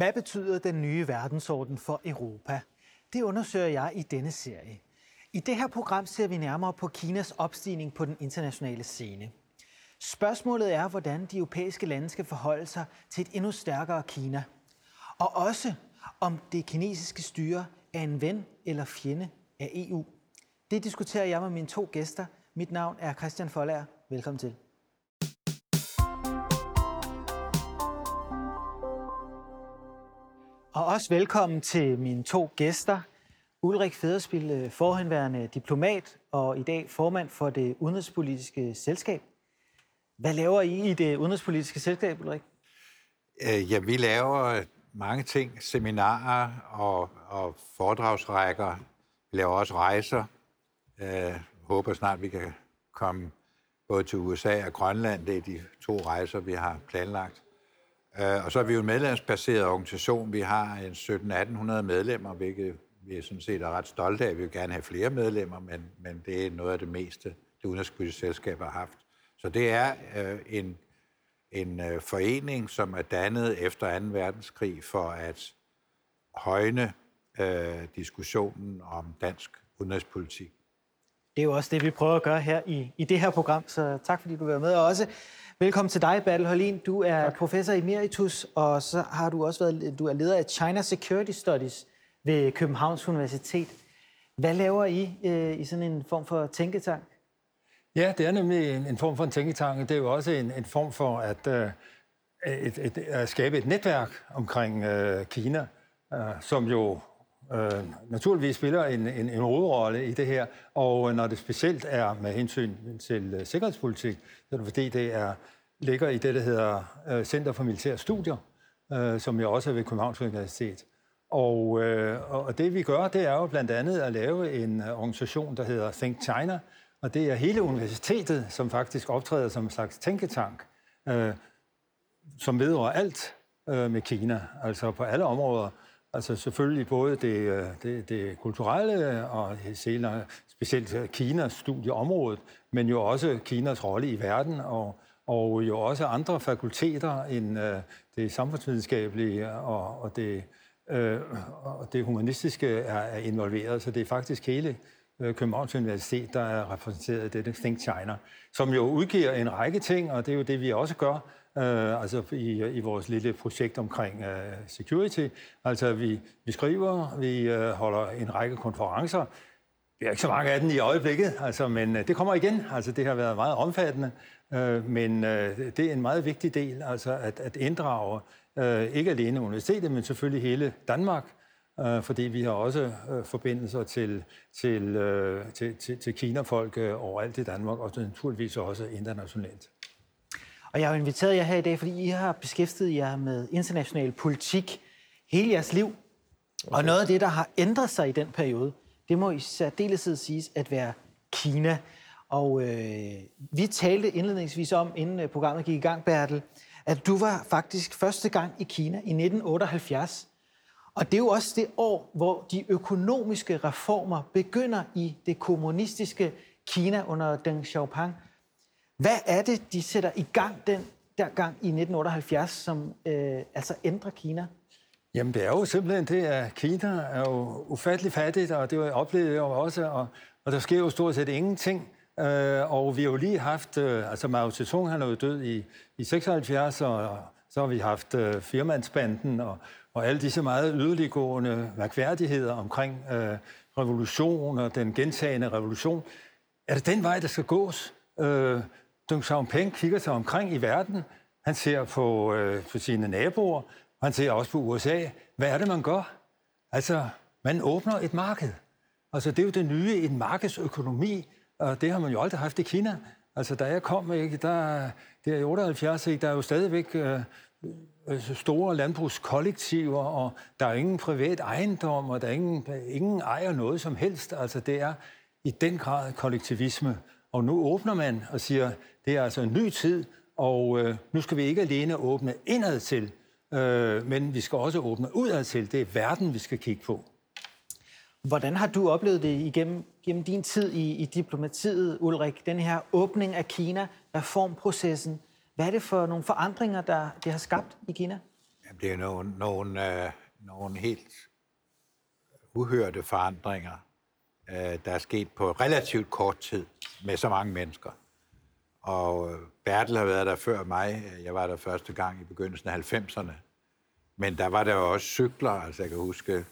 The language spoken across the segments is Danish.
Hvad betyder den nye verdensorden for Europa? Det undersøger jeg i denne serie. I det her program ser vi nærmere på Kinas opstigning på den internationale scene. Spørgsmålet er, hvordan de europæiske lande skal forholde sig til et endnu stærkere Kina. Og også, om det kinesiske styre er en ven eller fjende af EU. Det diskuterer jeg med mine to gæster. Mit navn er Christian Folager. Velkommen til. Og også velkommen til mine to gæster. Ulrik Federspil, øh, forhenværende diplomat og i dag formand for det udenrigspolitiske selskab. Hvad laver I i det udenrigspolitiske selskab, Ulrik? Øh, ja, vi laver mange ting, seminarer og, og foredragsrækker. Vi laver også rejser. Jeg håber snart, vi kan komme både til USA og Grønland. Det er de to rejser, vi har planlagt. Øh, og så er vi jo en medlemsbaseret organisation. Vi har en 1700-1800 medlemmer, hvilket vi er sådan set er ret stolte af. Vi vil gerne have flere medlemmer, men, men det er noget af det meste, det udenrigspolitiske selskab har haft. Så det er øh, en, en øh, forening, som er dannet efter 2. verdenskrig for at højne øh, diskussionen om dansk udenrigspolitik. Det er jo også det, vi prøver at gøre her i, i det her program, så tak fordi du var med. Og også velkommen til dig, Bertel Holin. Du er tak. professor emeritus, og så har du også været du er leder af China Security Studies ved Københavns Universitet. Hvad laver I øh, i sådan en form for tænketank? Ja, det er nemlig en, en form for en tænketank. Det er jo også en, en form for at, øh, et, et, at skabe et netværk omkring øh, Kina, øh, som jo øh, naturligvis spiller en, en, en hovedrolle i det her. Og når det specielt er med hensyn til uh, sikkerhedspolitik, så er det fordi, det er, ligger i det, der hedder øh, Center for Militære Studier, øh, som jo også er ved Københavns Universitet. Øh, og, og det vi gør, det er jo blandt andet at lave en organisation, der hedder Think China, og det er hele universitetet, som faktisk optræder som en slags tænketank, øh, som vedrører alt med Kina, altså på alle områder. Altså selvfølgelig både det, det, det kulturelle og senere specielt Kinas studieområde, men jo også Kinas rolle i verden og, og jo også andre fakulteter end øh, det samfundsvidenskabelige øh, og, og, det, øh, og det humanistiske er, er involveret. Så det er faktisk hele øh, Københavns Universitet, der er repræsenteret i dette Think China, som jo udgiver en række ting, og det er jo det, vi også gør øh, altså i, i vores lille projekt omkring øh, security. Altså vi, vi skriver, vi øh, holder en række konferencer. Vi har ikke så mange af dem i øjeblikket, altså, men øh, det kommer igen. Altså, det har været meget omfattende, øh, men øh, det er en meget vigtig del, altså at, at inddrage øh, ikke alene universitetet, men selvfølgelig hele Danmark, øh, fordi vi har også øh, forbindelser til, til, øh, til, til, til Kina-folk øh, overalt i Danmark, og naturligvis også internationalt. Og jeg har inviteret jer her i dag, fordi I har beskæftiget jer med international politik hele jeres liv. Okay. Og noget af det, der har ændret sig i den periode, det må i særdeleshed siges at være Kina. Og øh, vi talte indledningsvis om, inden øh, programmet gik i gang, Bertel, at du var faktisk første gang i Kina i 1978. Og det er jo også det år, hvor de økonomiske reformer begynder i det kommunistiske Kina under Deng Xiaoping. Hvad er det, de sætter i gang den der gang i 1978, som øh, altså ændrer Kina? Jamen det er jo simpelthen det, at Kina er jo ufattelig fattigt, og det var jeg jo også, og, og der sker jo stort set ingenting. Øh, og vi har jo lige haft, øh, altså Mao Zedong han er jo død i, i 76, og så har vi haft øh, firmandsbanden og, og alle disse meget yderliggående mærkværdigheder omkring øh, revolution og den gentagende revolution. Er det den vej, der skal gås? Øh, Deng Xiaoping kigger sig omkring i verden. Han ser på, øh, på sine naboer, man ser også på USA. Hvad er det, man gør? Altså, man åbner et marked. Altså, det er jo det nye i en markedsøkonomi, og det har man jo aldrig haft i Kina. Altså, da jeg kom, ikke, der, der i 78, ikke, der er jo stadigvæk øh, øh, store landbrugskollektiver, og der er ingen privat ejendom, og der er ingen, ingen ejer noget som helst. Altså, det er i den grad kollektivisme. Og nu åbner man og siger, det er altså en ny tid, og øh, nu skal vi ikke alene åbne indad til, øh, men vi skal også åbne udad til. Det er verden, vi skal kigge på. Hvordan har du oplevet det igennem, igennem din tid i, i diplomatiet, Ulrik? Den her åbning af Kina, reformprocessen. Hvad er det for nogle forandringer, der det har skabt i Kina? Jamen, det er nogle, nogle, øh, nogle helt uhørte forandringer, øh, der er sket på relativt kort tid med så mange mennesker. Og øh, Bertel har været der før mig. Jeg var der første gang i begyndelsen af 90'erne. Men der var der jo også cykler. Altså jeg kan huske, øh,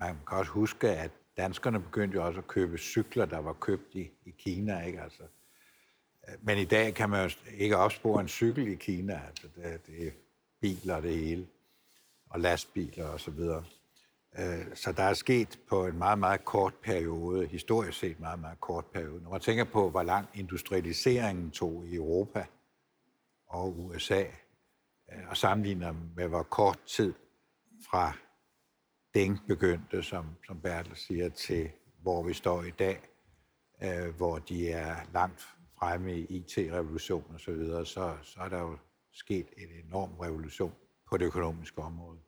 man kan også huske, at danskerne begyndte jo også at købe cykler, der var købt i, i Kina. Ikke? Altså, øh, men i dag kan man jo ikke opspore en cykel i Kina. Altså, det, det er biler det hele, og lastbiler og så videre. Øh, så der er sket på en meget, meget kort periode, historisk set meget, meget kort periode. Når man tænker på, hvor lang industrialiseringen tog i Europa og USA, øh, og sammenligner med, hvor kort tid fra Deng begyndte, som, som Bertel siger, til hvor vi står i dag, øh, hvor de er langt fremme i IT-revolution og så videre, så, så er der jo sket en enorm revolution på det økonomiske område.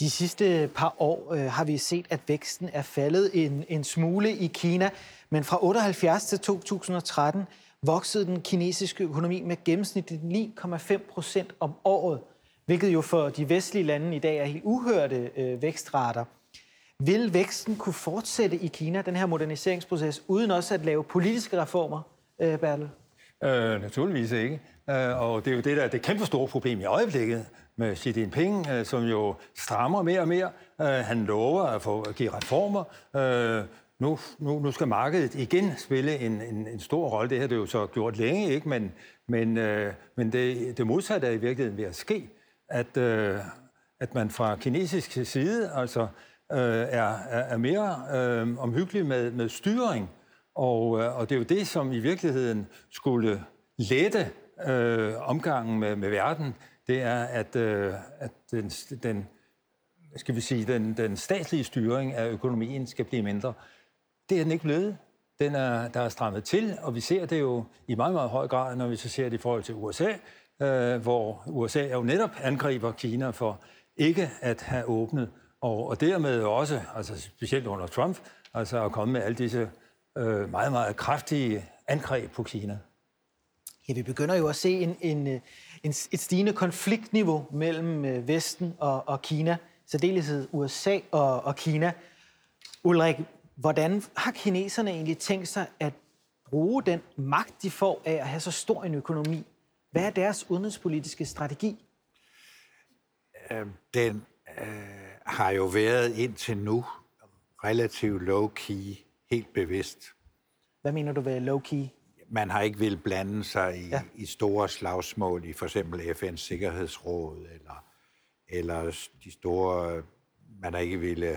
De sidste par år øh, har vi set, at væksten er faldet en, en smule i Kina, men fra 78 til 2013 voksede den kinesiske økonomi med gennemsnitligt 9,5 procent om året, hvilket jo for de vestlige lande i dag er helt uhørte øh, vækstrater. Vil væksten kunne fortsætte i Kina, den her moderniseringsproces, uden også at lave politiske reformer, øh, Bertel? Øh, naturligvis ikke. Øh, og det er jo det, der er det kæmpe store problem i øjeblikket med Xi Jinping, øh, som jo strammer mere og mere. Øh, han lover at, få, at give reformer. Øh, nu, nu, nu skal markedet igen spille en, en, en stor rolle. Det har det jo så gjort længe, ikke? men, men, øh, men det, det modsatte er i virkeligheden ved at ske, at, øh, at man fra kinesisk side altså, øh, er, er mere øh, omhyggelig med, med styring. Og, øh, og det er jo det, som i virkeligheden skulle lette øh, omgangen med, med verden. Det er, at, øh, at den, den, skal vi sige, den, den statslige styring af økonomien skal blive mindre. Det er den ikke blevet. Den er, der er strammet til, og vi ser det jo i meget, meget høj grad, når vi så ser det i forhold til USA, øh, hvor USA jo netop angriber Kina for ikke at have åbnet, og, og dermed også, altså specielt under Trump, altså at komme med alle disse øh, meget, meget kraftige angreb på Kina. Ja, vi begynder jo at se en, en, øh, en, et stigende konfliktniveau mellem øh, Vesten og, og Kina, særdeleshed USA og, og Kina. Ulrik, hvordan har kineserne egentlig tænkt sig at bruge den magt, de får af at have så stor en økonomi? Hvad er deres udenrigspolitiske strategi? Øh, den øh, har jo været indtil nu relativt low-key, helt bevidst. Hvad mener du ved low-key? Man har ikke vil blande sig i, ja. i store slagsmål i for eksempel FN's Sikkerhedsråd, eller, eller de store, man har ikke ville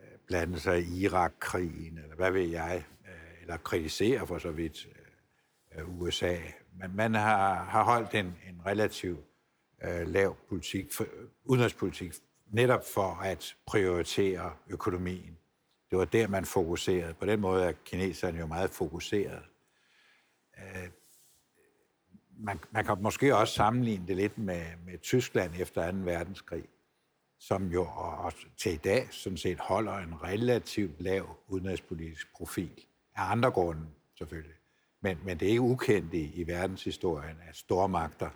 øh, blande sig i Irak-krigen, eller hvad ved jeg, øh, eller kritisere for så vidt øh, USA. Men man har, har holdt en, en relativt uh, lav politik, for, udenrigspolitik, netop for at prioritere økonomien. Det var der, man fokuserede. På den måde er kineserne jo meget fokuseret. Øh, man, man kan måske også sammenligne det lidt med, med Tyskland efter 2. verdenskrig, som jo også til i dag sådan set holder en relativt lav udenrigspolitisk profil. Af andre grunde selvfølgelig. Men, men det er ikke ukendt i, i verdenshistorien, at stormagter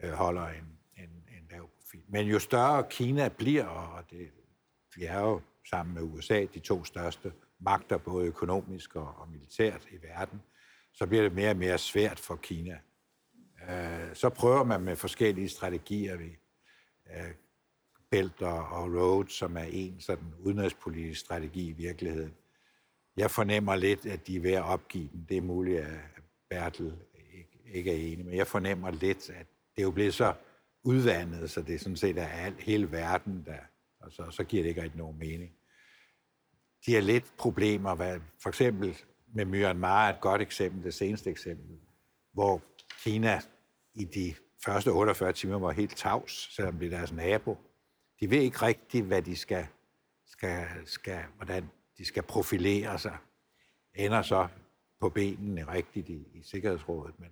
øh, holder en, en, en lav profil. Men jo større Kina bliver, og det, vi er jo sammen med USA de to største magter, både økonomisk og, og militært i verden, så bliver det mere og mere svært for Kina. Øh, så prøver man med forskellige strategier ved øh, Belt og Road, som er en sådan udenrigspolitisk strategi i virkeligheden. Jeg fornemmer lidt, at de er ved at opgive den. Det er muligt, at Bertel ikke, ikke er enig, men jeg fornemmer lidt, at det er jo blevet så udvandet, så det sådan set er alt, hele verden, der, og så, så giver det ikke rigtig nogen mening. De har lidt problemer, hvad, for eksempel med Myanmar er et godt eksempel, det seneste eksempel, hvor Kina i de første 48 timer var helt tavs, selvom det er deres nabo. De ved ikke rigtigt, hvad de skal, skal, skal, hvordan de skal profilere sig. Ender så på benene rigtigt i, i Sikkerhedsrådet. Men,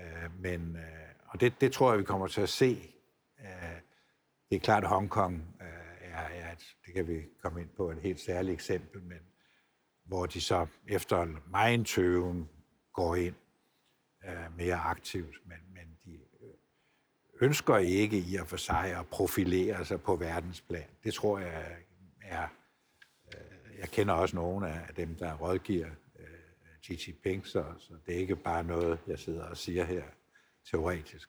øh, men, øh, og det, det tror jeg, vi kommer til at se. Øh, det er klart, at Hongkong øh, er, er et, det kan vi komme ind på, et helt særligt eksempel, men hvor de så efter en meget tøven går ind øh, mere aktivt, men, men de øh, ønsker ikke i og for sig at profilere sig på verdensplan. Det tror jeg er... Øh, jeg kender også nogle af dem, der rådgiver øh, Xi Jinping, så, så det er ikke bare noget, jeg sidder og siger her teoretisk.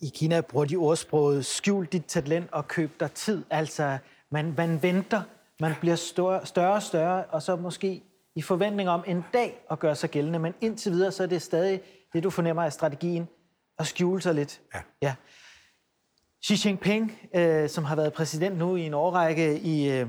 I Kina bruger de ordsproget, skjul dit talent og køb dig tid. Altså, man, man venter, man bliver større, større og større, og så måske i forventning om en dag at gøre sig gældende. Men indtil videre, så er det stadig det, du fornemmer af strategien, at skjule sig lidt. Ja. ja. Xi Jinping, øh, som har været præsident nu i en årrække i, øh,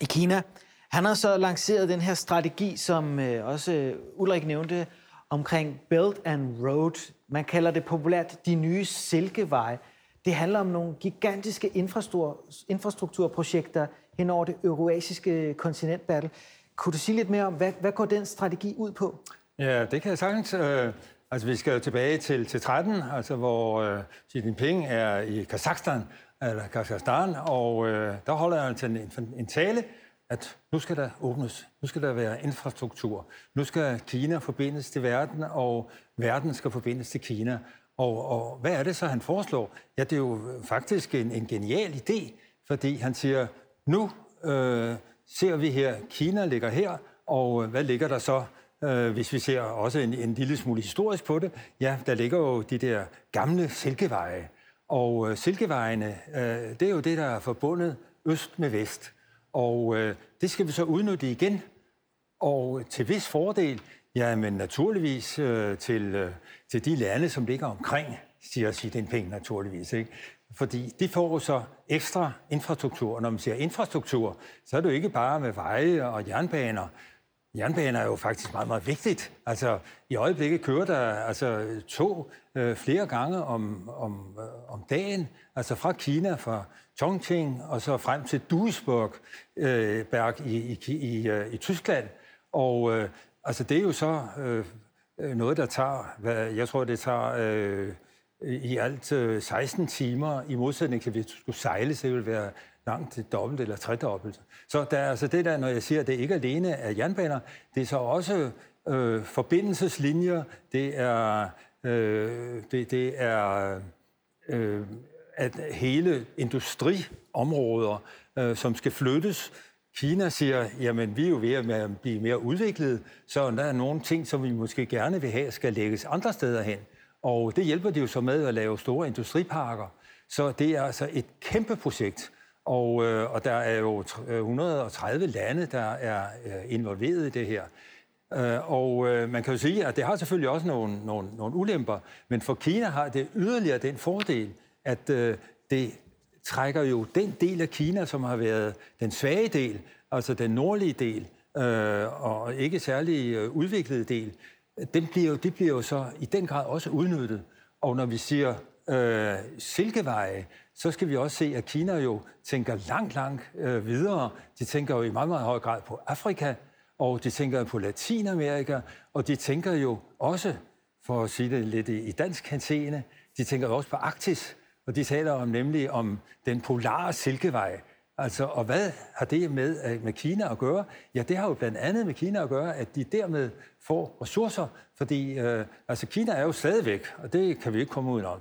i Kina, han har så lanceret den her strategi, som øh, også Ulrik nævnte, omkring Belt and Road. Man kalder det populært de nye silkeveje. Det handler om nogle gigantiske infrastruktur, infrastrukturprojekter hen over det euroasiske kontinentbattle. Kunne du sige lidt mere om, hvad, hvad går den strategi ud på? Ja, det kan jeg sagtens. Øh, altså, vi skal jo tilbage til, til 13, altså, hvor øh, Xi Jinping er i Kazakhstan, eller Kazakhstan, og øh, der holder han til en, en tale, at nu skal der åbnes, nu skal der være infrastruktur, nu skal Kina forbindes til verden, og verden skal forbindes til Kina. Og, og hvad er det så, han foreslår? Ja, det er jo faktisk en, en genial idé, fordi han siger, nu øh, ser vi her, Kina ligger her, og øh, hvad ligger der så, øh, hvis vi ser også en, en lille smule historisk på det? Ja, der ligger jo de der gamle silkeveje, og øh, silkevejene, øh, det er jo det, der er forbundet øst med vest. Og øh, det skal vi så udnytte igen, og til vis fordel, ja, men naturligvis øh, til, øh, til de lande, som ligger omkring, siger Xi Jinping naturligvis. Ikke? Fordi de får så ekstra infrastruktur. Når man siger infrastruktur, så er det jo ikke bare med veje og jernbaner. Jernbaner er jo faktisk meget, meget vigtigt. Altså, i øjeblikket kører der altså, tog øh, flere gange om, om, øh, om dagen, altså fra Kina, fra Chongqing og så frem til Duisburg øh, Berg i, i, i, øh, i Tyskland. Og øh, altså, det er jo så øh, øh noget, der tager, hvad, jeg tror, det tager øh, i alt øh, 16 timer, i modsætning til, hvis du skulle sejle, så det ville være langt til dobbelt eller tredobbelt. Så der er altså det der, når jeg siger, at det ikke alene er jernbaner, det er så også øh, forbindelseslinjer, det er, øh, det, det er øh, at hele industriområder, øh, som skal flyttes, Kina siger, jamen vi er jo ved at blive mere udviklet, så der er nogle ting, som vi måske gerne vil have, skal lægges andre steder hen. Og det hjælper de jo så med at lave store industriparker. Så det er altså et kæmpe projekt. Og, øh, og der er jo 130 øh, lande, der er øh, involveret i det her. Øh, og øh, man kan jo sige, at det har selvfølgelig også nogle, nogle, nogle ulemper, men for Kina har det yderligere den fordel, at øh, det trækker jo den del af Kina, som har været den svage del, altså den nordlige del, øh, og ikke særlig øh, udviklede del, den bliver jo, det bliver jo så i den grad også udnyttet. Og når vi siger øh, silkeveje, så skal vi også se, at Kina jo tænker langt, langt øh, videre. De tænker jo i meget, meget høj grad på Afrika, og de tænker på Latinamerika, og de tænker jo også, for at sige det lidt i, i dansk henseende, de tænker også på Arktis, og de taler om nemlig om den polare silkevej. Altså, og hvad har det med, øh, med Kina at gøre? Ja, det har jo blandt andet med Kina at gøre, at de dermed får ressourcer, fordi øh, altså Kina er jo stadigvæk, og det kan vi ikke komme ud om,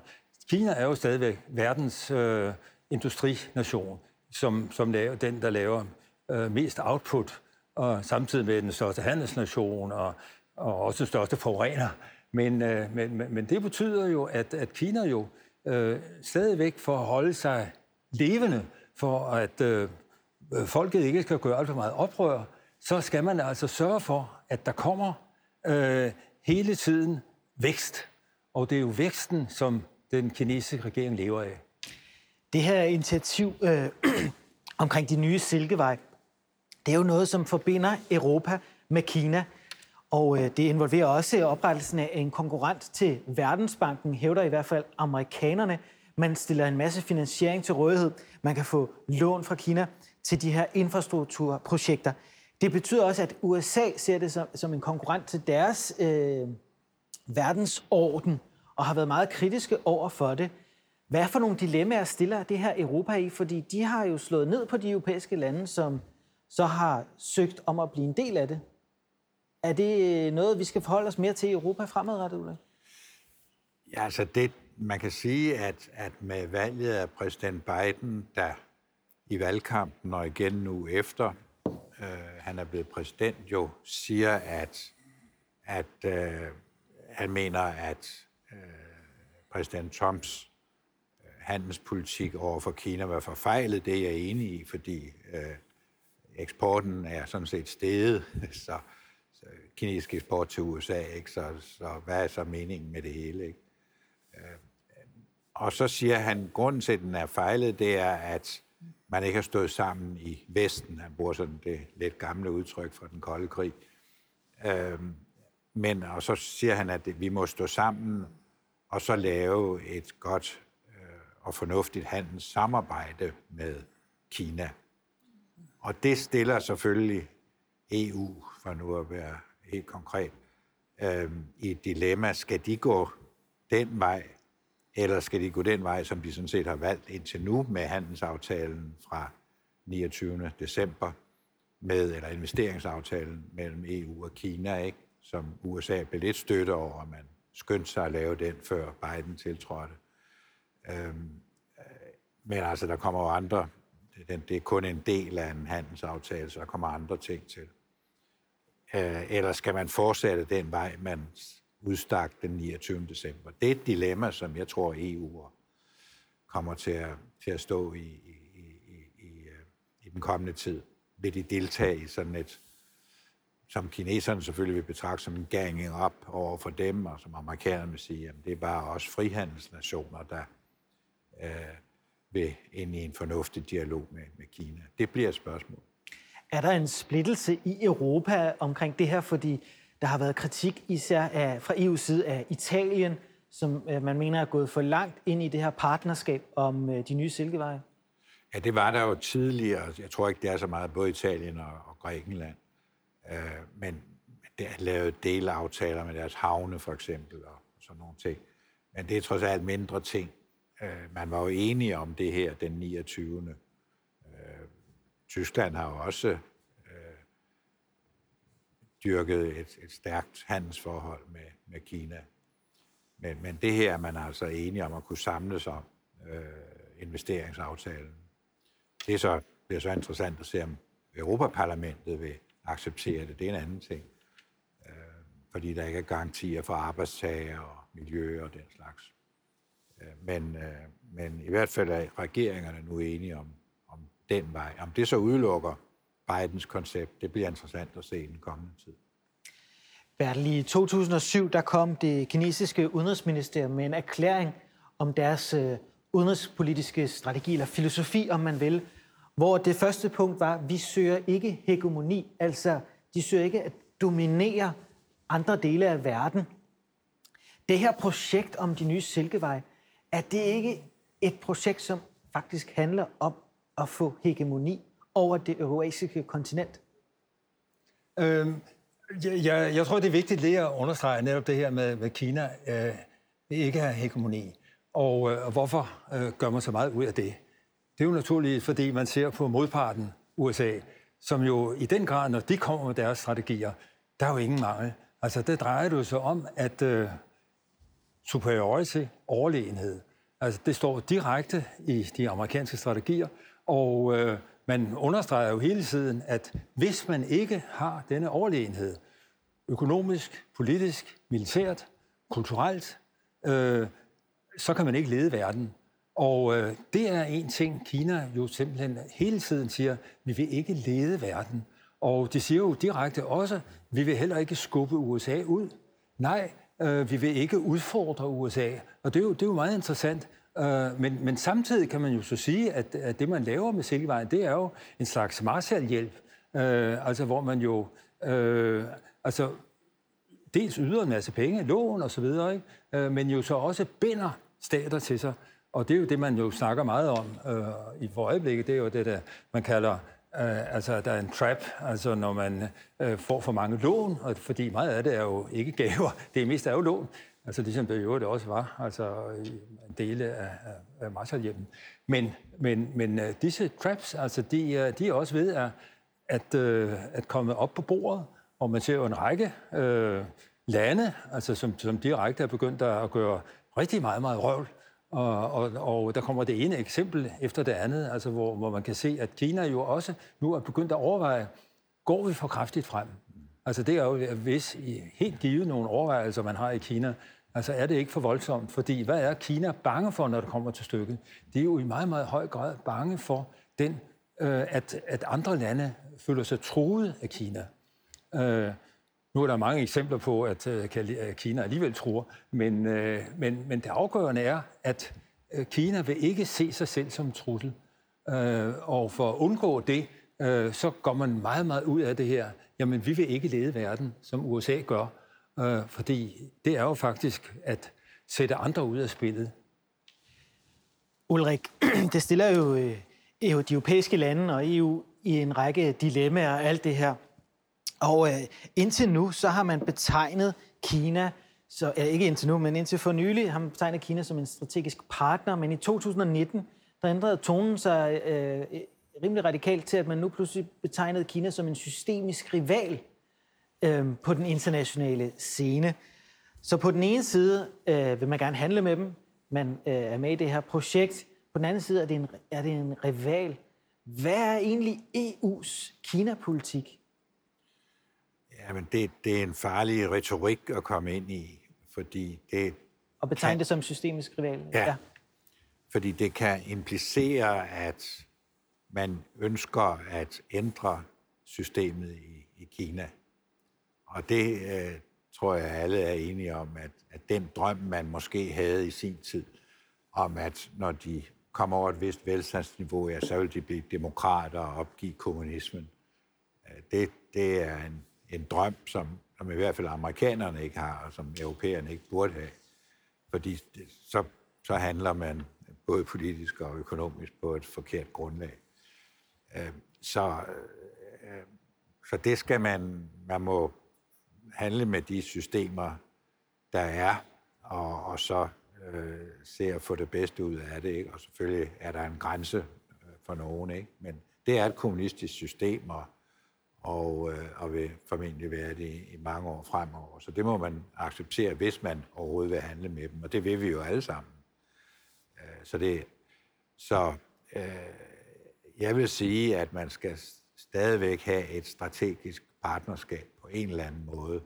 Kina er jo stadigvæk verdens øh, industrination, som, som laver, den, der laver øh, mest output, og samtidig med den største handelsnation og, og også den største forurener. Men, øh, men, men, men det betyder jo, at, at Kina jo øh, stadigvæk får holde sig levende, for at øh, øh, folket ikke skal gøre alt for meget oprør, så skal man altså sørge for, at der kommer øh, hele tiden vækst. Og det er jo væksten, som den kinesiske regering lever af. Det her initiativ øh, omkring de nye silkevej, det er jo noget, som forbinder Europa med Kina. Og øh, det involverer også oprettelsen af en konkurrent til Verdensbanken, hævder i hvert fald amerikanerne. Man stiller en masse finansiering til rådighed. Man kan få lån fra Kina til de her infrastrukturprojekter. Det betyder også, at USA ser det som, som en konkurrent til deres øh, verdensorden og har været meget kritiske over for det. Hvad for nogle dilemmaer stiller det her Europa i? Fordi de har jo slået ned på de europæiske lande, som så har søgt om at blive en del af det. Er det noget, vi skal forholde os mere til i Europa fremadrettet, Ulrik? Ja, altså det, man kan sige, at, at med valget af præsident Biden, der i valgkampen og igen nu efter, øh, han er blevet præsident, jo siger, at, at øh, han mener, at øh, præsident Trumps øh, handelspolitik over for Kina var forfejlet. Det er jeg enig i, fordi øh, eksporten er sådan set steget, så, så kinesisk eksport til USA, ikke? Så, så hvad er så meningen med det hele? Ikke? Øh, og så siger han, at grunden til, at den er fejlet, det er, at man ikke har stået sammen i Vesten. Han bruger sådan det lidt gamle udtryk fra den kolde krig. Øhm, men, og så siger han, at vi må stå sammen og så lave et godt øh, og fornuftigt handelssamarbejde med Kina. Og det stiller selvfølgelig EU, for nu at være helt konkret, øh, i et dilemma. Skal de gå den vej, eller skal de gå den vej, som de sådan set har valgt indtil nu med handelsaftalen fra 29. december, med, eller investeringsaftalen mellem EU og Kina, ikke? som USA blev lidt støtte over, at man skyndte sig at lave den, før Biden tiltrådte. Øhm, øh, men altså, der kommer jo andre, det, det er kun en del af en handelsaftale, så der kommer andre ting til. Øh, eller skal man fortsætte den vej, man udstak den 29. december? Det er et dilemma, som jeg tror EU kommer til at, til at stå i, i, i, i, øh, i den kommende tid. Vil de deltage i sådan et, som kineserne selvfølgelig vil betragte som en ganging op over for dem, og som amerikanerne vil sige, at det er bare også frihandelsnationer, der øh, vil ind i en fornuftig dialog med, med Kina. Det bliver et spørgsmål. Er der en splittelse i Europa omkring det her, fordi der har været kritik især af, fra EU's side af Italien, som øh, man mener er gået for langt ind i det her partnerskab om øh, de nye silkeveje? Ja, det var der jo tidligere. Jeg tror ikke, det er så meget både Italien og, og Grækenland. Øh, men det er lavet delaftaler med deres havne, for eksempel, og sådan nogle ting. Men det er trods alt mindre ting. Øh, man var jo enige om det her den 29. Øh, Tyskland har jo også dyrkede et, et stærkt handelsforhold med, med Kina. Men, men det her er man altså enige om at kunne samles om øh, investeringsaftalen. Det er så, bliver så interessant at se, om Europaparlamentet vil acceptere det. Det er en anden ting. Øh, fordi der ikke er garantier for arbejdstager og miljø og den slags. Øh, men, øh, men i hvert fald er regeringerne nu enige om, om den vej. Om det så udelukker Bidens koncept, det bliver interessant at se i den kommende tid. Bertel, i 2007 der kom det kinesiske udenrigsministerium med en erklæring om deres øh, udenrigspolitiske strategi, eller filosofi, om man vil, hvor det første punkt var, vi søger ikke hegemoni, altså de søger ikke at dominere andre dele af verden. Det her projekt om de nye silkeveje, er det ikke et projekt, som faktisk handler om at få hegemoni over det eurasiske kontinent? Øhm, jeg, jeg jeg tror, det er vigtigt lige at understrege netop det her med, med Kina øh, ikke har hegemoni. Og, øh, hvorfor øh, gør man så meget ud af det? Det er jo naturligt, fordi man ser på modparten, USA, som jo i den grad, når de kommer med deres strategier, der er jo ingen mangel. Altså, det drejer det jo sig om, at øh, superiority, overlegenhed, altså det står direkte i de amerikanske strategier, og øh, man understreger jo hele tiden, at hvis man ikke har denne overlegenhed, økonomisk, politisk, militært, kulturelt, øh, så kan man ikke lede verden. Og øh, det er en ting, Kina jo simpelthen hele tiden siger, vi vil ikke lede verden. Og de siger jo direkte også, vi vil heller ikke skubbe USA ud. Nej, øh, vi vil ikke udfordre USA. Og det er jo, det er jo meget interessant. Øh, men, men samtidig kan man jo så sige, at, at det, man laver med Silkevejen, det er jo en slags Marshallhjælp. Øh, altså hvor man jo... Øh, altså dels yder en masse penge, lån og så videre, ikke? Øh, men jo så også binder stater til sig. Og det er jo det, man jo snakker meget om øh, i for øjeblikket. Det er jo det, der man kalder, øh, altså der er en trap, altså når man øh, får for mange lån, og fordi meget af det er jo ikke gaver, det mest er jo lån. Altså ligesom det jo øvrigt også var, altså dele af, af, af Marshallhjemmen. Men, men, men øh, disse traps, altså de, øh, de er også ved at, at, øh, at komme op på bordet, og man ser jo en række øh, lande, altså som, som direkte er begyndt at gøre rigtig meget, meget røvl. Og, og, og der kommer det ene eksempel efter det andet, altså hvor, hvor man kan se, at Kina jo også nu er begyndt at overveje, går vi for kraftigt frem? Altså det er jo hvis i helt givet nogle overvejelser, man har i Kina. Altså er det ikke for voldsomt? Fordi hvad er Kina bange for, når det kommer til stykket? De er jo i meget, meget høj grad bange for, den, øh, at, at andre lande føler sig truet af Kina. Øh, nu er der mange eksempler på, at øh, Kina alligevel truer, men, øh, men, men det afgørende er, at øh, Kina vil ikke se sig selv som trussel. Øh, og for at undgå det, øh, så går man meget, meget ud af det her. Jamen, vi vil ikke lede verden, som USA gør, øh, fordi det er jo faktisk at sætte andre ud af spillet. Ulrik, det stiller jo, øh, de europæiske lande og EU i en række dilemmaer og alt det her. Og øh, indtil nu, så har man betegnet Kina, så, ja, ikke indtil nu, men indtil for nylig, har man betegnet Kina som en strategisk partner, men i 2019, der ændrede tonen sig øh, rimelig radikalt til, at man nu pludselig betegnede Kina som en systemisk rival øh, på den internationale scene. Så på den ene side øh, vil man gerne handle med dem, man øh, er med i det her projekt. På den anden side er det en, er det en rival. Hvad er egentlig EU's Kina-politik? Jamen, det, det er en farlig retorik at komme ind i, fordi det... Og betegne kan, det som systemisk rival? Ja, ja, fordi det kan implicere, at man ønsker at ændre systemet i, i Kina. Og det øh, tror jeg, alle er enige om, at, at den drøm, man måske havde i sin tid, om at når de kommer over et vist velstandsniveau, ja, så vil de blive demokrater og opgive kommunismen. Øh, det, det er en en drøm, som, som i hvert fald amerikanerne ikke har, og som europæerne ikke burde have. Fordi det, så, så handler man både politisk og økonomisk på et forkert grundlag. Øh, så, øh, så det skal man, man må handle med de systemer, der er, og, og så øh, se at få det bedste ud af det. Ikke? Og selvfølgelig er der en grænse øh, for nogen, ikke? men det er et kommunistisk system, og og, øh, og vil formentlig være det i, i mange år fremover. Så det må man acceptere, hvis man overhovedet vil handle med dem, og det vil vi jo alle sammen. Øh, så det, så øh, jeg vil sige, at man skal stadigvæk have et strategisk partnerskab på en eller anden måde.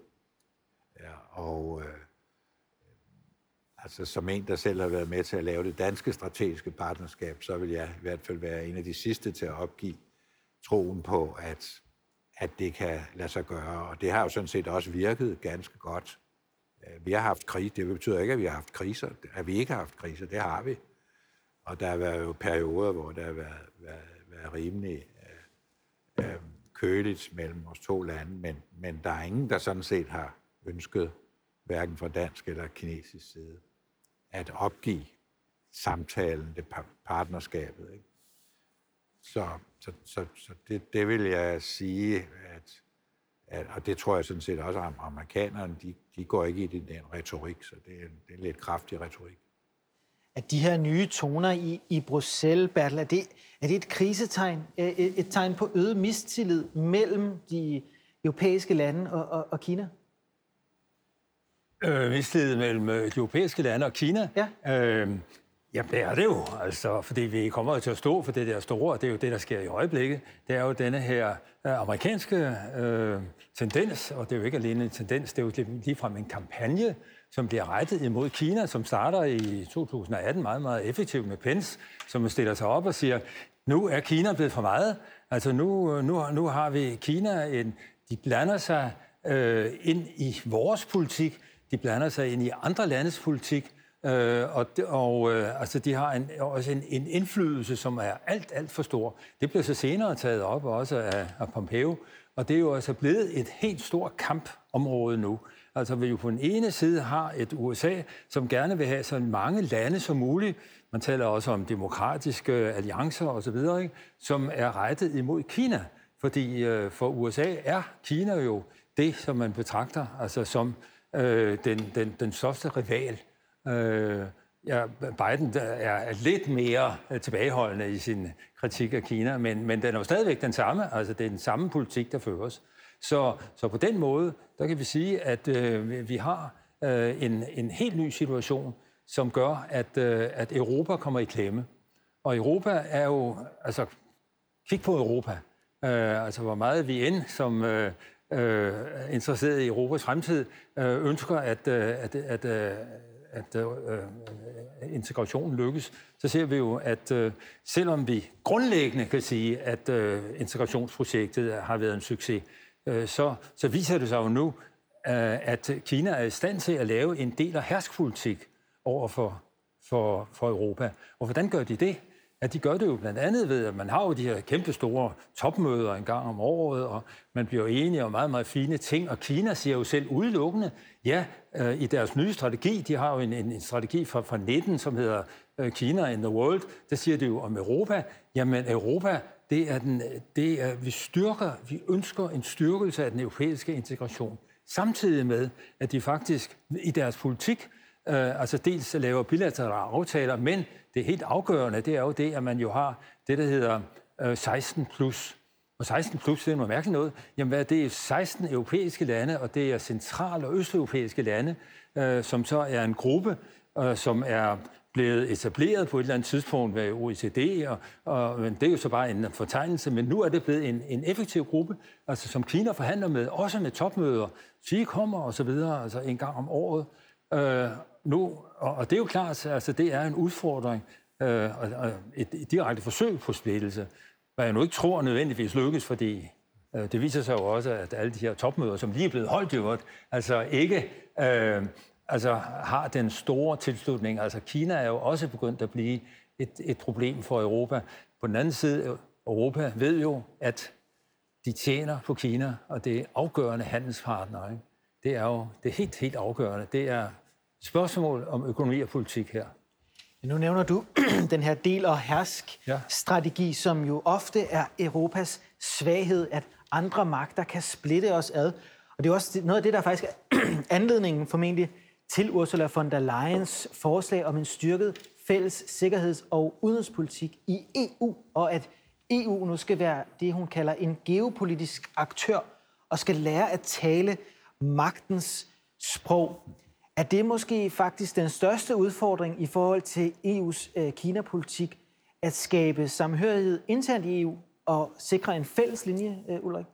Ja, og øh, altså som en, der selv har været med til at lave det danske strategiske partnerskab, så vil jeg i hvert fald være en af de sidste til at opgive troen på, at at det kan lade sig gøre. Og det har jo sådan set også virket ganske godt. Vi har haft krig. Det betyder ikke, at vi har haft kriser. At vi ikke har haft kriser, det har vi. Og der har været jo perioder, hvor der har været, været rimelig øh, øh, køligt mellem vores to lande, men, men der er ingen, der sådan set har ønsket, hverken fra dansk eller kinesisk side, at opgive samtalen, det partnerskabet. Ikke? Så, så, så, så det, det vil jeg sige, at, at, og det tror jeg sådan set også, at amerikanerne, de, de går ikke i den, den retorik, så det er, det er lidt kraftig retorik. At de her nye toner i, i Bruxelles, Bertel, er det, er det et krisetegn, et, et tegn på øget mistillid mellem de europæiske lande og, og, og Kina? Øh, mistillid mellem øh, de europæiske lande og Kina? Ja. Øh, Ja, det er det jo, altså, fordi vi kommer til at stå for det der store, og det er jo det, der sker i øjeblikket. Det er jo denne her amerikanske uh, tendens, og det er jo ikke alene en tendens, det er jo ligefrem en kampagne, som bliver rettet imod Kina, som starter i 2018 meget, meget effektivt med Pence, som stiller sig op og siger, nu er Kina blevet for meget. Altså nu, nu, nu har vi Kina, en, de blander sig øh, ind i vores politik, de blander sig ind i andre landes politik, Øh, og og øh, altså, de har en, også en, en indflydelse, som er alt, alt for stor. Det blev så senere taget op også af, af Pompeo, og det er jo altså blevet et helt stort kampområde nu. Altså vi jo på den ene side har et USA, som gerne vil have så mange lande som muligt, man taler også om demokratiske alliancer osv., ikke? som er rettet imod Kina. Fordi øh, for USA er Kina jo det, som man betragter altså som øh, den, den, den største rival Øh, ja, Biden er lidt mere øh, tilbageholdende i sin kritik af Kina, men, men den er jo stadigvæk den samme. Altså, det er den samme politik, der føres. Så, så på den måde, der kan vi sige, at øh, vi har øh, en, en helt ny situation, som gør, at, øh, at Europa kommer i klemme. Og Europa er jo, altså kig på Europa, øh, altså hvor meget vi end som øh, øh, interesseret i Europas fremtid øh, ønsker, at, øh, at, at, øh, at øh, øh integrationen lykkes, så ser vi jo, at øh, selvom vi grundlæggende kan sige, at øh, integrationsprojektet har været en succes, øh, så, så viser det sig jo nu, øh, at Kina er i stand til at lave en del af herskpolitik over for, for, for Europa. Og hvordan gør de det? Ja, de gør det jo blandt andet ved, at man har jo de her kæmpe store topmøder en gang om året, og man bliver enige om meget, meget fine ting. Og Kina siger jo selv udelukkende, ja, øh, i deres nye strategi, de har jo en, en, en strategi fra, fra 19, som hedder øh, Kina in the World, der siger det jo om Europa, jamen Europa, det er den, øh, det er, vi styrker, vi ønsker en styrkelse af den europæiske integration, samtidig med, at de faktisk i deres politik Øh, altså dels laver bilaterale aftaler, men det helt afgørende, det er jo det, at man jo har det, der hedder øh, 16 plus. Og 16 plus, det er noget mærkeligt noget. Jamen, hvad er det? 16 europæiske lande, og det er central- og østeuropæiske lande, øh, som så er en gruppe, øh, som er blevet etableret på et eller andet tidspunkt ved OECD, og, og men det er jo så bare en fortegnelse, men nu er det blevet en, en effektiv gruppe, altså som Kina forhandler med, også med topmøder. Sige kommer og så videre, altså en gang om året. Øh, nu, og, og det er jo klart, altså det er en udfordring, øh, og, og et, et direkte forsøg på splittelse, hvad jeg nu ikke tror nødvendigvis lykkes, fordi øh, det viser sig jo også, at alle de her topmøder, som lige er blevet holdt jo, altså ikke øh, altså har den store tilslutning. Altså Kina er jo også begyndt at blive et, et problem for Europa. På den anden side, Europa ved jo, at de tjener på Kina, og det er afgørende handelspartnere. Ikke? Det er jo det er helt, helt afgørende. Det er spørgsmål om økonomi og politik her. Nu nævner du den her del- og hersk-strategi, ja. som jo ofte er Europas svaghed, at andre magter kan splitte os ad. Og det er også noget af det, der faktisk er anledningen formentlig til Ursula von der Leyens forslag om en styrket fælles sikkerheds- og udenrigspolitik i EU, og at EU nu skal være det, hun kalder en geopolitisk aktør, og skal lære at tale magtens sprog. Er det måske faktisk den største udfordring i forhold til EU's øh, Kina-politik, at skabe samhørighed internt i EU og sikre en fælles linje, øh, Ulrik?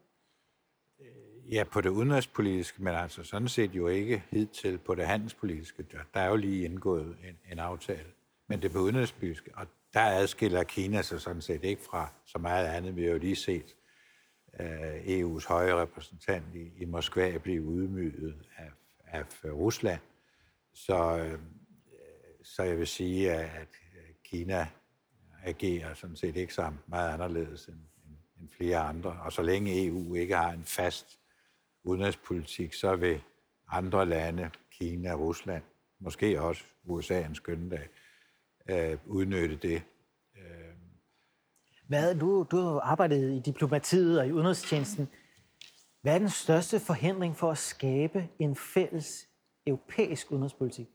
Ja, på det udenrigspolitiske, men altså sådan set jo ikke hidtil på det handelspolitiske. Der er jo lige indgået en, en aftale. Men det er på udenrigspolitiske, og der adskiller Kina sig sådan set ikke fra så meget andet. Vi har jo lige set øh, uh, EU's høje repræsentant i, i Moskva blive udmyget af, af Rusland. Så, øh, så jeg vil sige, at Kina agerer sådan set ikke så meget anderledes end, end flere andre. Og så længe EU ikke har en fast udenrigspolitik, så vil andre lande, Kina, Rusland, måske også USA en skønne dag, øh, udnytte det. Hvad, du, du har arbejdet i diplomatiet og i udenrigstjenesten. Hvad er den største forhindring for at skabe en fælles europæisk udenrigspolitik?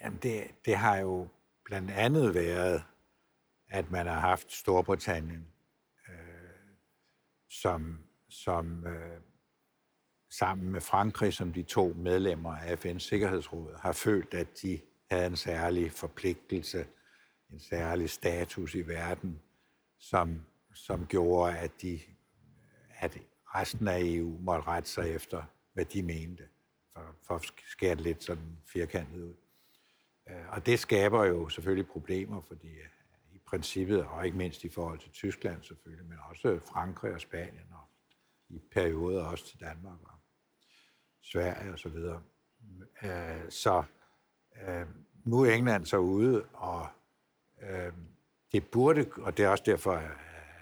Jamen, det, det har jo blandt andet været, at man har haft Storbritannien øh, som, som øh, sammen med Frankrig, som de to medlemmer af FN's Sikkerhedsråd, har følt, at de havde en særlig forpligtelse, en særlig status i verden, som, som gjorde, at, de, at resten af EU måtte rette sig efter, hvad de mente for, for at skære det lidt sådan firkantet ud. Øh, og det skaber jo selvfølgelig problemer, fordi øh, i princippet, og ikke mindst i forhold til Tyskland selvfølgelig, men også Frankrig og Spanien, og i perioder også til Danmark og Sverige og så videre. Øh, så øh, nu er England så ude, og øh, det burde, og det er også derfor, at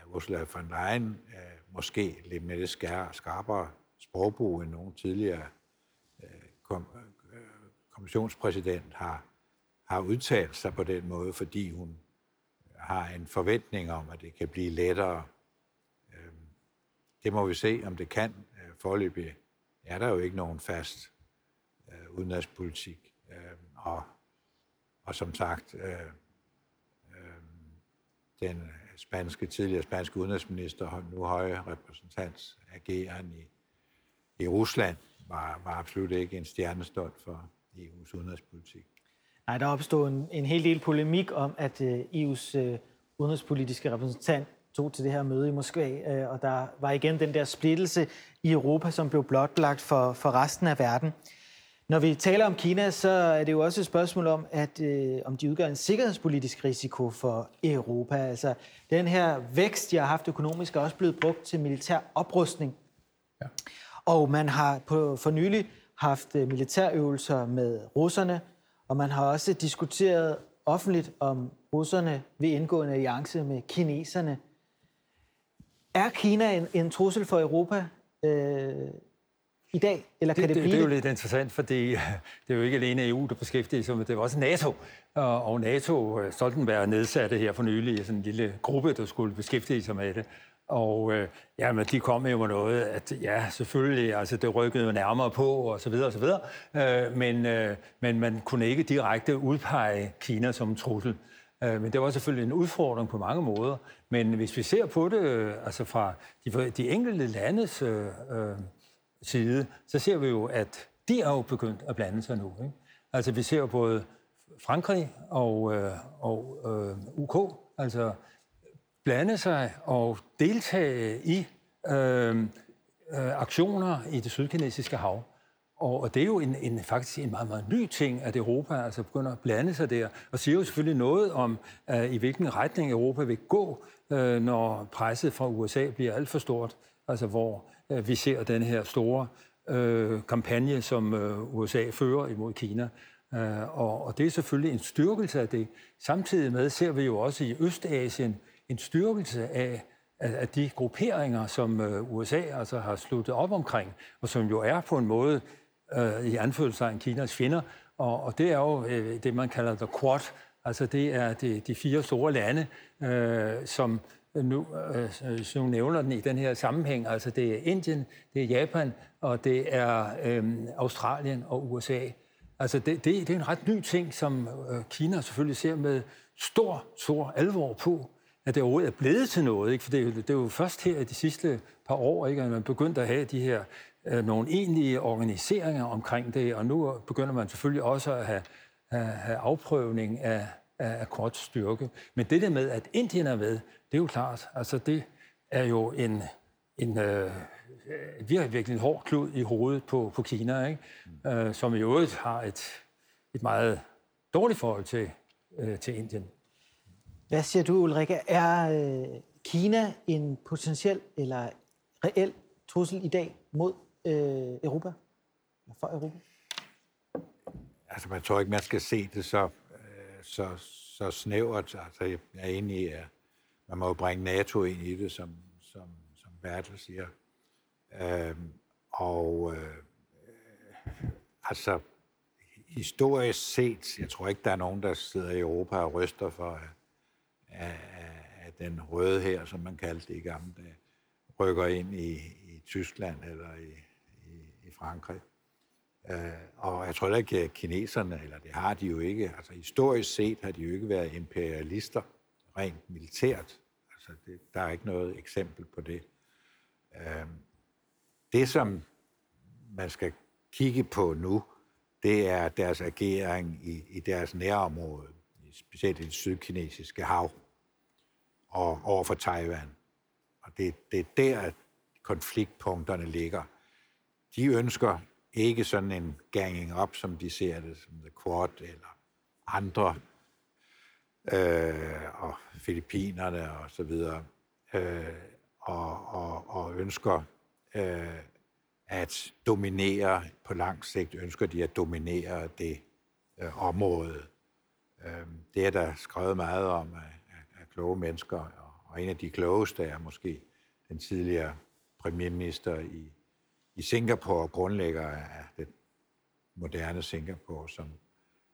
Ursula von Leyen øh, måske lidt mere skarpere sprogbrug end nogen tidligere kom, øh, kommissionspræsident har, har udtalt sig på den måde, fordi hun har en forventning om, at det kan blive lettere. Øh, det må vi se, om det kan. Øh, forløbig er der jo ikke nogen fast øh, udenrigspolitik. Øh, og, og som sagt, øh, øh, den spanske, tidligere spanske udenrigsminister, nu høje repræsentant, ageren i, i Rusland, var, var absolut ikke en stjernestund for EU's udenrigspolitik. Nej, der opstod en, en hel del polemik om, at øh, EU's øh, udenrigspolitiske repræsentant tog til det her møde i Moskva, øh, og der var igen den der splittelse i Europa, som blev blotlagt for, for resten af verden. Når vi taler om Kina, så er det jo også et spørgsmål om, at øh, om de udgør en sikkerhedspolitisk risiko for Europa. Altså, den her vækst, de har haft økonomisk, er også blevet brugt til militær oprustning. Ja. Og man har på, for nylig haft øh, militærøvelser med russerne, og man har også diskuteret offentligt, om russerne vil indgå en alliance med kineserne. Er Kina en, en trussel for Europa? Øh, i dag, eller kan det, det, det blive det? er jo lidt interessant, fordi det er jo ikke alene EU, der beskæftiger sig med det, er også NATO. Og NATO, øh, Stoltenberg nedsatte her for nylig sådan en lille gruppe, der skulle beskæftige sig med det. Og øh, ja, men de kom jo med noget, at ja, selvfølgelig, altså det rykkede jo nærmere på, og så videre, og så videre. Øh, men, øh, men man kunne ikke direkte udpege Kina som en trussel. Øh, men det var selvfølgelig en udfordring på mange måder. Men hvis vi ser på det, øh, altså fra de, de enkelte landes øh, øh, side, så ser vi jo, at de er jo begyndt at blande sig nu. Ikke? Altså vi ser både Frankrig og, øh, og øh, UK, altså blande sig og deltage i øh, øh, aktioner i det sydkinesiske hav. Og, det er jo en, en, faktisk en meget, meget ny ting, at Europa altså begynder at blande sig der, og siger jo selvfølgelig noget om, øh, i hvilken retning Europa vil gå, øh, når presset fra USA bliver alt for stort. Altså hvor øh, vi ser den her store øh, kampagne, som øh, USA fører imod Kina. Øh, og, og det er selvfølgelig en styrkelse af det. Samtidig med ser vi jo også i Østasien en styrkelse af, af de grupperinger, som øh, USA altså har sluttet op omkring, og som jo er på en måde øh, i anførselstegn Kinas fjender, og, og det er jo øh, det, man kalder the Quad, altså det er de, de fire store lande, øh, som nu, øh, som nævner den i den her sammenhæng. Altså det er Indien, det er Japan, og det er øh, Australien og USA. Altså det, det, det er en ret ny ting, som øh, Kina selvfølgelig ser med stor, stor alvor på, at det overhovedet er blevet til noget. Ikke? For det, det er jo først her i de sidste par år, ikke, at man begyndte at have de her øh, nogle egentlige organiseringer omkring det, og nu begynder man selvfølgelig også at have, have, have afprøvning af, af, af kort styrke. Men det der med, at Indien er med, det er jo klart, altså det er jo en, en øh, virkelig, virkelig en hård klud i hovedet på, på Kina, ikke? Mm. Øh, som i øvrigt har et, et meget dårligt forhold til, øh, til Indien. Hvad siger du, Ulrike? Er øh, Kina en potentiel eller reel trussel i dag mod øh, Europa? For Europa? Altså, man tror ikke, man skal se det så, øh, så, så snævert. Altså, jeg er enig i, at man må jo bringe NATO ind i det, som, som, som Bertel siger. Øh, og øh, altså, historisk set, jeg tror ikke, der er nogen, der sidder i Europa og ryster for, at, at, den røde her, som man kaldte det i gamle dage, rykker ind i, i Tyskland eller i i, Frankrig. Øh, og jeg tror ikke, at kineserne, eller det har de jo ikke, altså historisk set har de jo ikke været imperialister, rent militært. Altså det, der er ikke noget eksempel på det. Øh, det, som man skal kigge på nu, det er deres agering i, i deres nærområde, specielt i det sydkinesiske hav og over for Taiwan. Og det, det er der, at konfliktpunkterne ligger de ønsker ikke sådan en ganging up, som de ser det, som The Quad eller andre, øh, og Filippinerne og så videre, øh, og, og, og ønsker øh, at dominere, på lang sigt ønsker de at dominere det øh, område. Øh, det er der skrevet meget om af, af, af kloge mennesker, og, og en af de klogeste er måske den tidligere premierminister i i Singapore, grundlægger af det moderne Singapore, som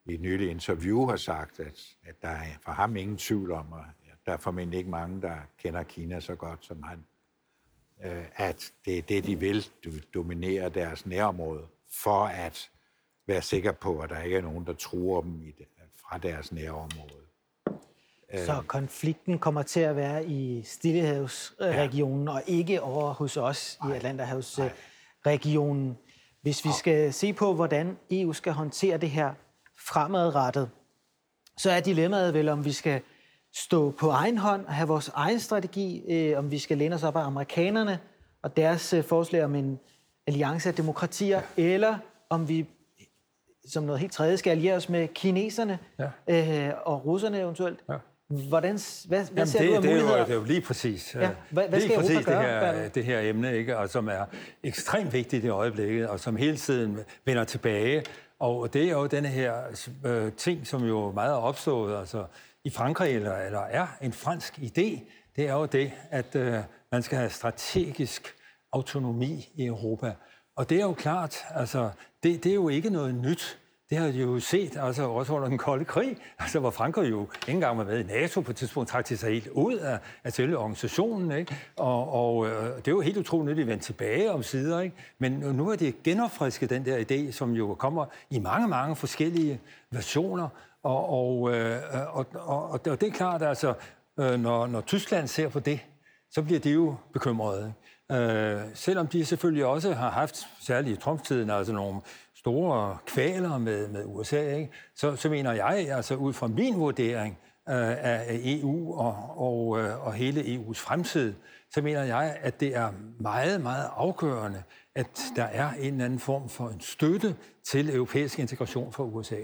i et nyligt interview har sagt, at, at der er for ham ingen tvivl om, at der er formentlig ikke mange, der kender Kina så godt som han, øh, at det er det, de vil, dominere deres nærområde, for at være sikker på, at der ikke er nogen, der truer dem i det, fra deres nærområde. Så konflikten kommer til at være i Stillehavsregionen, ja. og ikke over hos os Nej. i Atlanterhavs Nej regionen. Hvis vi skal se på, hvordan EU skal håndtere det her fremadrettet, så er dilemmaet vel, om vi skal stå på egen hånd og have vores egen strategi, øh, om vi skal læne os op af amerikanerne og deres øh, forslag om en alliance af demokratier, eller om vi som noget helt tredje skal alliere os med kineserne ja. øh, og russerne eventuelt. Ja. Hvordan, hvad, hvad Jamen ser det, du af det, muligheder? er jo, det er jo lige præcis, Ja, hvad- hvad lige skal præcis det, her, Bertel? det her emne, ikke? Og som er ekstremt vigtigt i øjeblikket, og som hele tiden vender tilbage. Og det er jo denne her øh, ting, som jo meget er opstået altså, i Frankrig, eller, eller er en fransk idé, det er jo det, at øh, man skal have strategisk autonomi i Europa. Og det er jo klart, altså, det, det er jo ikke noget nyt. Det har de jo set, altså også under den kolde krig, altså hvor Frankrig jo ikke engang var med i NATO på et tidspunkt, trak de sig helt ud af, af selve organisationen, ikke? Og, og øh, det er jo helt utroligt, at de vendte tilbage om sider, ikke? Men nu er det genopfrisket, den der idé, som jo kommer i mange, mange forskellige versioner, og, og, øh, og, og, og det er klart, altså, øh, når, når Tyskland ser på det, så bliver de jo bekymrede. Øh, selvom de selvfølgelig også har haft, særligt i Trump-tiden, altså nogle store kvaler med, med USA, ikke? Så, så mener jeg, altså ud fra min vurdering øh, af EU og, og, øh, og hele EU's fremtid, så mener jeg, at det er meget, meget afgørende, at der er en eller anden form for en støtte til europæisk integration fra USA.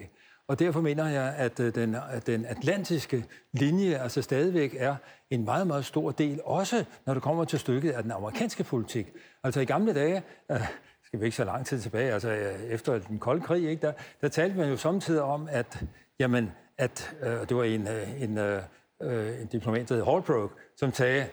Og derfor mener jeg, at øh, den, at den atlantiske linje altså stadigvæk er en meget, meget stor del, også når det kommer til stykket af den amerikanske politik. Altså i gamle dage, øh, skal vi ikke så lang tid tilbage, altså øh, efter den kolde krig, ikke, der, der talte man jo samtidig om, at, jamen, at øh, det var en, øh, en, øh, øh, en diplomat, der hed Holbrook, som sagde,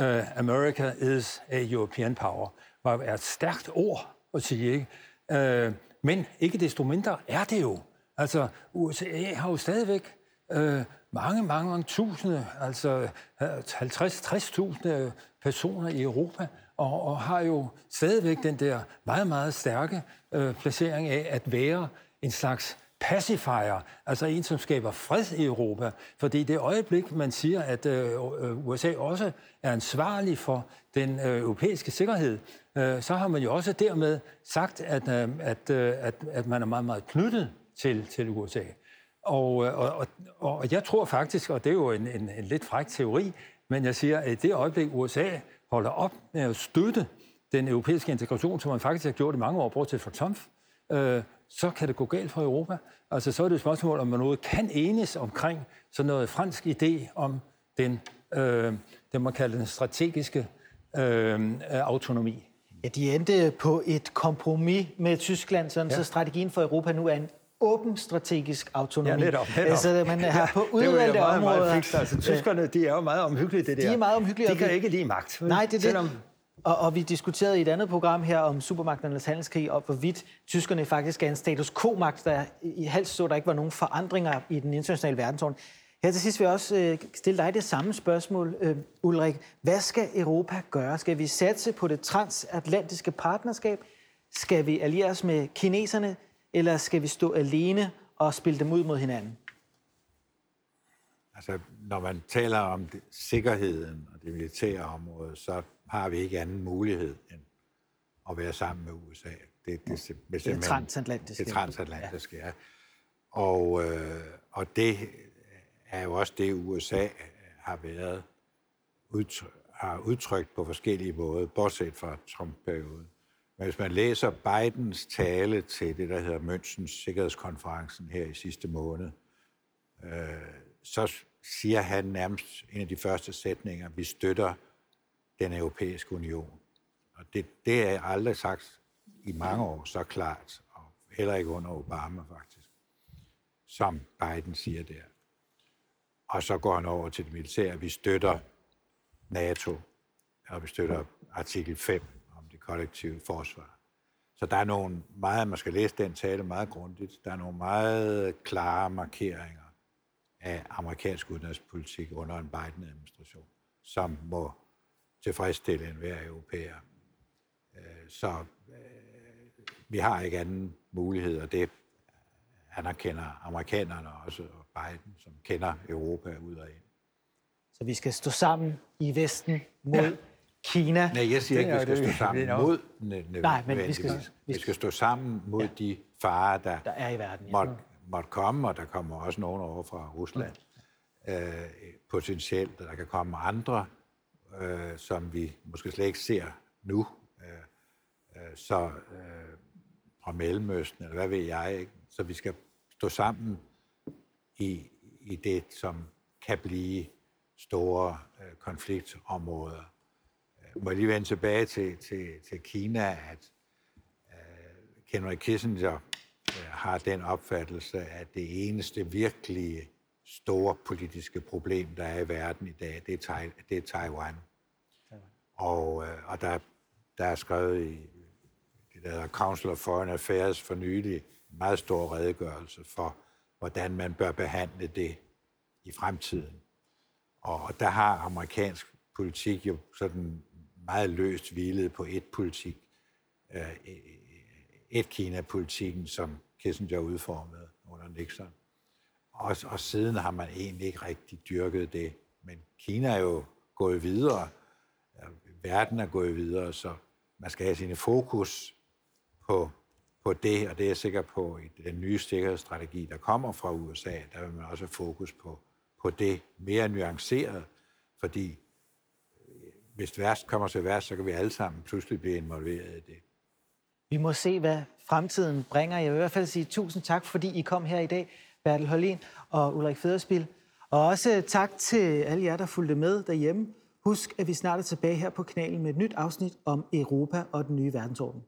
uh, America is a European power, var et stærkt ord at sige, ikke? Uh, men ikke desto mindre er det jo. Altså, USA har jo stadigvæk øh, mange, mange, mange tusinde, altså 50-60.000 personer i Europa, og, og har jo stadigvæk den der meget, meget stærke øh, placering af at være en slags pacifier, altså en, som skaber fred i Europa. Fordi det øjeblik, man siger, at øh, øh USA også er ansvarlig for den øh, europæiske sikkerhed, øh, så har man jo også dermed sagt, at, øh, at, øh, at, at man er meget, meget knyttet til, til USA. Og, øh, og, og, og jeg tror faktisk, og det er jo en, en, en lidt fræk teori, men jeg siger, at i det øjeblik, USA holder op med at støtte den europæiske integration, som man faktisk har gjort i mange år, bortset fra Trump, øh, så kan det gå galt for Europa. Altså, så er det et spørgsmål, om man noget kan enes omkring sådan noget fransk idé om den, øh, det man kalder den strategiske øh, autonomi. Ja, de endte på et kompromis med Tyskland, sådan, ja. så strategien for Europa nu er en åben strategisk autonomi. Ja, netop, netop. Altså, man har på er jo udvalgte meget, områder... meget fikst. Altså, tyskerne, de er jo meget omhyggelige, det der. De er meget omhyggelige, De kan vi- ikke lide magt. Nej, det er Selvom, det. Og, og vi diskuterede i et andet program her om supermagternes handelskrig, og hvorvidt tyskerne faktisk er en status quo-magt, der i halvt så der ikke var nogen forandringer i den internationale verdensorden. Her til sidst vil jeg også øh, stille dig det samme spørgsmål, øh, Ulrik. Hvad skal Europa gøre? Skal vi satse på det transatlantiske partnerskab? Skal vi alliere os med kineserne? Eller skal vi stå alene og spille dem ud mod hinanden? Altså, når man taler om det, sikkerheden og det militære område, så har vi ikke anden mulighed end at være sammen med USA. Det, det, det, det, Det transatlantiske. Det transatlantiske, ja. Og, øh, og det er jo også det, USA har været udtryk, har udtrykt på forskellige måder, bortset fra Trump-perioden. Men hvis man læser Bidens tale til det, der hedder Münchens Sikkerhedskonferencen her i sidste måned, øh, så siger han nærmest en af de første sætninger, vi støtter den europæiske union. Og det, det er aldrig sagt i mange år så klart, og heller ikke under Obama faktisk, som Biden siger der. Og så går han over til det militære. Vi støtter NATO, og vi støtter artikel 5 kollektive forsvar. Så der er nogle meget, man skal læse den tale meget grundigt, der er nogle meget klare markeringer af amerikansk udenrigspolitik under en Biden-administration, som må tilfredsstille enhver europæer. Øh, Så øh, vi har ikke anden mulighed, og det anerkender amerikanerne også, og Biden, som kender Europa ud og ind. Så vi skal stå sammen i Vesten mod ja. Kina. Nej, jeg siger ikke, at vi skal stå sammen mod Nej, men vi skal- vi skal stå sammen mod de farer, der, Der er i verden, ja. måtte, måtte komme, og der kommer også nogen over fra Rusland øh, potentielt, og der kan komme andre, øh, som vi måske slet ikke ser nu. Øh, øh, så øh, fra Mellemøsten, eller hvad ved jeg. Ikke? Så vi skal stå sammen i, i det, som kan blive store øh, konfliktområder. Øh, må lige vende tilbage til, til, til Kina, at øh, Henry Kissinger øh, har den opfattelse, at det eneste virkelige store politiske problem, der er i verden i dag, det er, det er Taiwan. Og, øh, og der, der er skrevet i det der Council of Foreign Affairs for nylig en meget stor redegørelse for, hvordan man bør behandle det i fremtiden. Og der har amerikansk politik jo sådan meget løst hvilede på et politik, øh, øh, øh, et Kina-politikken, som Kissinger udformede under Nixon. Og, og siden har man egentlig ikke rigtig dyrket det. Men Kina er jo gået videre. Verden er gået videre, så man skal have sine fokus på, på det, og det er jeg sikker på i den nye sikkerhedsstrategi, der kommer fra USA, der vil man også have fokus på, på det mere nuanceret, fordi hvis værst kommer til værst, så kan vi alle sammen pludselig blive involveret i det. Vi må se, hvad fremtiden bringer. Jeg vil i hvert fald sige tusind tak, fordi I kom her i dag, Bertel Holin og Ulrik Federspil. Og også tak til alle jer, der fulgte med derhjemme. Husk, at vi snart er tilbage her på kanalen med et nyt afsnit om Europa og den nye verdensorden.